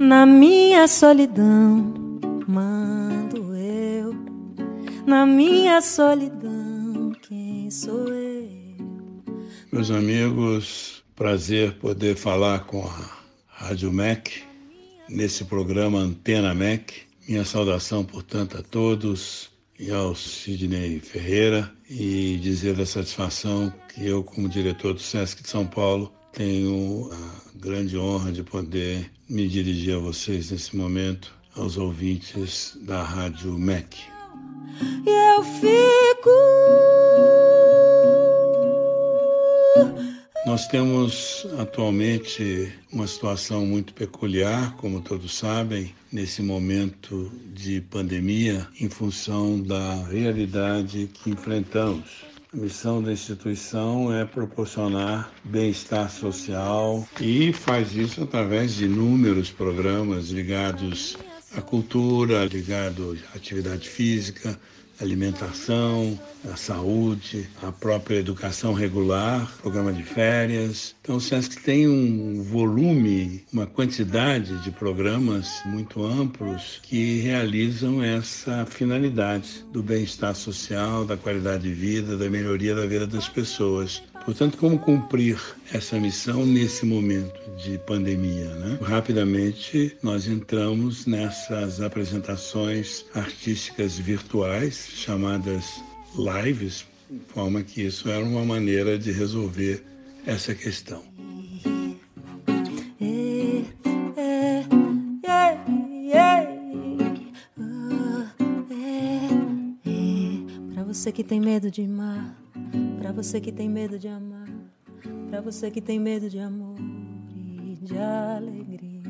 Na minha solidão, mando eu. Na minha solidão, quem sou eu? Meus amigos, prazer poder falar com a Rádio MEC nesse programa Antena MEC. Minha saudação, portanto, a todos e ao Sidney Ferreira e dizer da satisfação que eu, como diretor do SESC de São Paulo, tenho a grande honra de poder me dirigir a vocês nesse momento, aos ouvintes da Rádio MEC. E eu fico. Nós temos atualmente uma situação muito peculiar, como todos sabem, nesse momento de pandemia, em função da realidade que enfrentamos. A missão da instituição é proporcionar bem-estar social e faz isso através de inúmeros programas ligados à cultura, ligados à atividade física, alimentação, a saúde, a própria educação regular, programa de férias. Então o SESC tem um volume, uma quantidade de programas muito amplos que realizam essa finalidade do bem-estar social, da qualidade de vida, da melhoria da vida das pessoas. Portanto, como cumprir essa missão nesse momento de pandemia? Né? Rapidamente, nós entramos nessas apresentações artísticas virtuais, chamadas lives, de forma que isso era uma maneira de resolver essa questão. Para você que tem medo de mar, para você que tem medo de amar, para você que tem medo de amor e de alegria.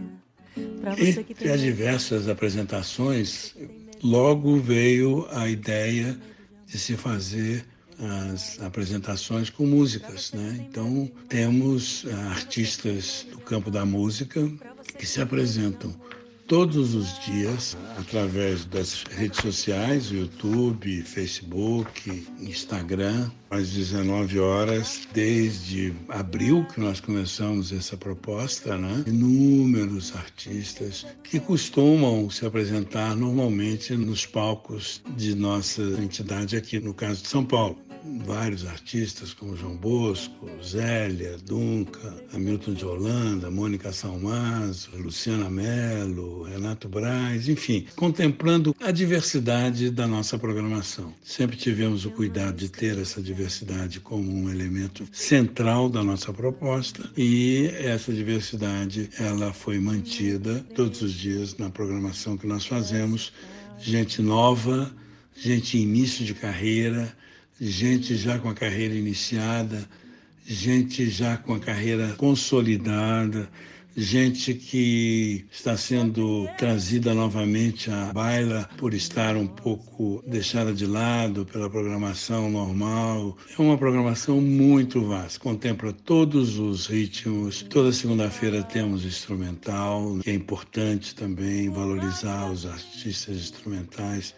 Entre as diversas apresentações, logo veio a ideia de se fazer as apresentações com músicas, né? Então temos uh, artistas do campo da música que se apresentam todos os dias através das redes sociais, YouTube, Facebook, Instagram, às 19 horas, desde abril que nós começamos essa proposta, né? Inúmeros artistas que costumam se apresentar normalmente nos palcos de nossa entidade aqui, no caso de São Paulo vários artistas como João Bosco, Zélia, Dunca, Hamilton de Holanda, Mônica Salmazo, Luciana Mello, Renato Braz, enfim, contemplando a diversidade da nossa programação. Sempre tivemos o cuidado de ter essa diversidade como um elemento central da nossa proposta e essa diversidade ela foi mantida todos os dias na programação que nós fazemos. Gente nova, gente início de carreira, gente já com a carreira iniciada, gente já com a carreira consolidada, gente que está sendo trazida novamente à baila por estar um pouco deixada de lado pela programação normal. É uma programação muito vasta, contempla todos os ritmos. Toda segunda-feira temos instrumental, que é importante também valorizar os artistas instrumentais.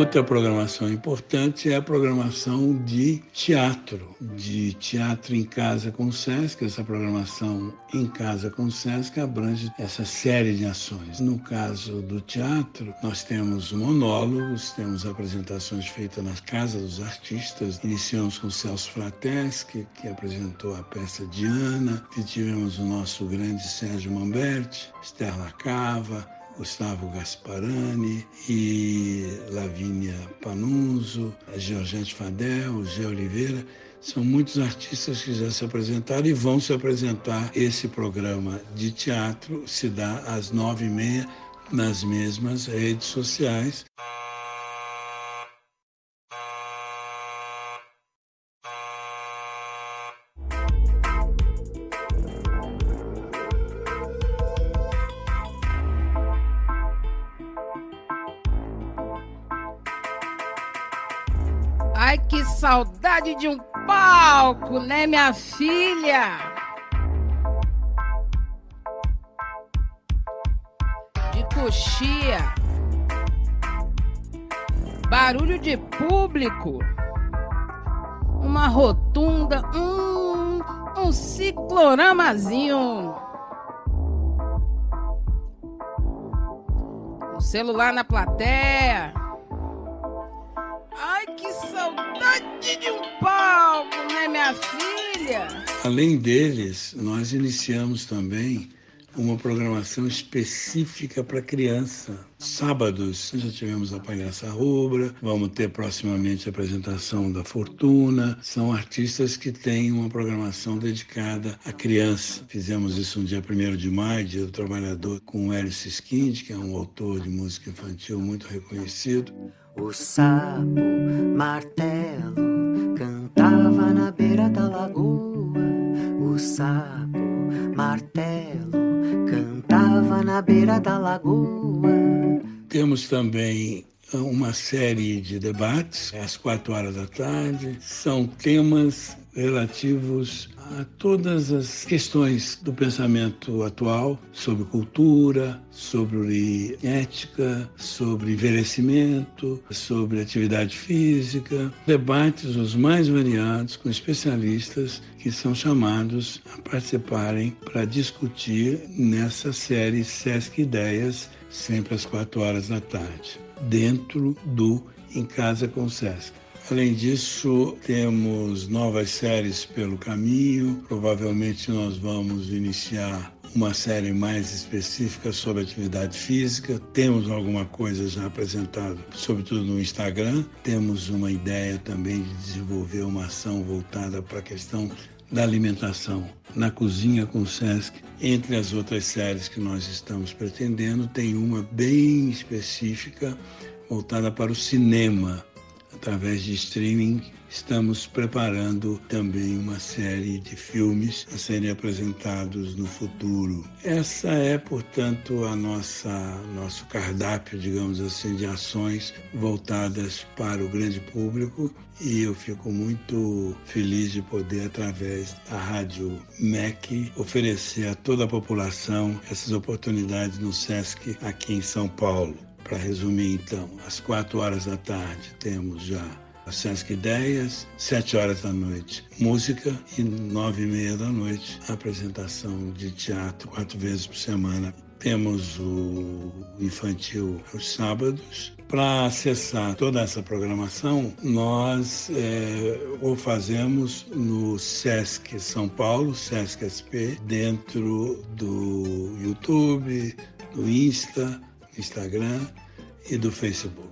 Outra programação importante é a programação de teatro, de teatro em casa com o SESC. Essa programação em casa com o SESC abrange essa série de ações. No caso do teatro, nós temos monólogos, temos apresentações feitas nas casas dos artistas. Iniciamos com Celso Frateschi, que apresentou a peça Diana, e tivemos o nosso grande Sérgio Mamberti, Esther Lacava, Gustavo Gasparani e Lavínia Panunzo, a Georgette Fadel, Gé Oliveira. São muitos artistas que já se apresentaram e vão se apresentar. Esse programa de teatro se dá às nove e meia nas mesmas redes sociais. Saudade de um palco, né, minha filha? De coxia. Barulho de público. Uma rotunda, um, um cicloramazinho. Um celular na plateia. Saudade de um palco, né, minha filha? Além deles, nós iniciamos também uma programação específica para criança. Sábados já tivemos a Palhaça Rubra, vamos ter proximamente a apresentação da Fortuna. São artistas que têm uma programação dedicada à criança. Fizemos isso no dia 1 de maio, Dia do Trabalhador, com o Hélio Siskind, que é um autor de música infantil muito reconhecido. O sapo martelo cantava na beira da lagoa. O sapo martelo na beira da lagoa. Temos também uma série de debates às quatro horas da tarde. São temas relativos a todas as questões do pensamento atual sobre cultura, sobre ética, sobre envelhecimento, sobre atividade física, debates os mais variados com especialistas que são chamados a participarem para discutir nessa série Sesc Ideias, sempre às quatro horas da tarde, dentro do Em Casa com o Sesc. Além disso, temos novas séries pelo caminho. Provavelmente nós vamos iniciar uma série mais específica sobre atividade física. Temos alguma coisa já apresentada, sobretudo no Instagram. Temos uma ideia também de desenvolver uma ação voltada para a questão da alimentação na cozinha com o SESC. Entre as outras séries que nós estamos pretendendo, tem uma bem específica voltada para o cinema através de streaming, estamos preparando também uma série de filmes a serem apresentados no futuro. Essa é, portanto, a nossa nosso cardápio, digamos assim, de ações voltadas para o grande público e eu fico muito feliz de poder, através da Rádio MEC, oferecer a toda a população essas oportunidades no SESC aqui em São Paulo. Para resumir, então, às quatro horas da tarde temos já a Sesc Ideias, sete horas da noite música e nove e meia da noite apresentação de teatro quatro vezes por semana. Temos o infantil aos sábados. Para acessar toda essa programação, nós é, o fazemos no Sesc São Paulo, Sesc SP, dentro do YouTube, do Insta, Instagram e do Facebook.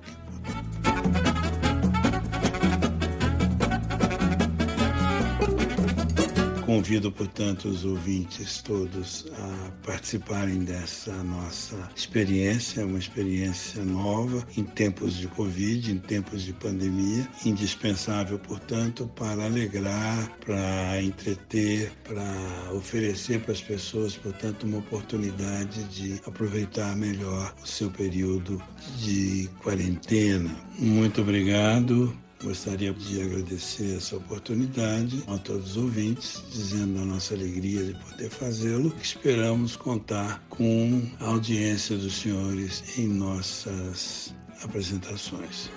Convido, portanto, os ouvintes todos a participarem dessa nossa experiência, uma experiência nova em tempos de Covid, em tempos de pandemia, indispensável, portanto, para alegrar, para entreter, para oferecer para as pessoas, portanto, uma oportunidade de aproveitar melhor o seu período de quarentena. Muito obrigado. Gostaria de agradecer essa oportunidade a todos os ouvintes, dizendo a nossa alegria de poder fazê-lo. Esperamos contar com a audiência dos senhores em nossas apresentações.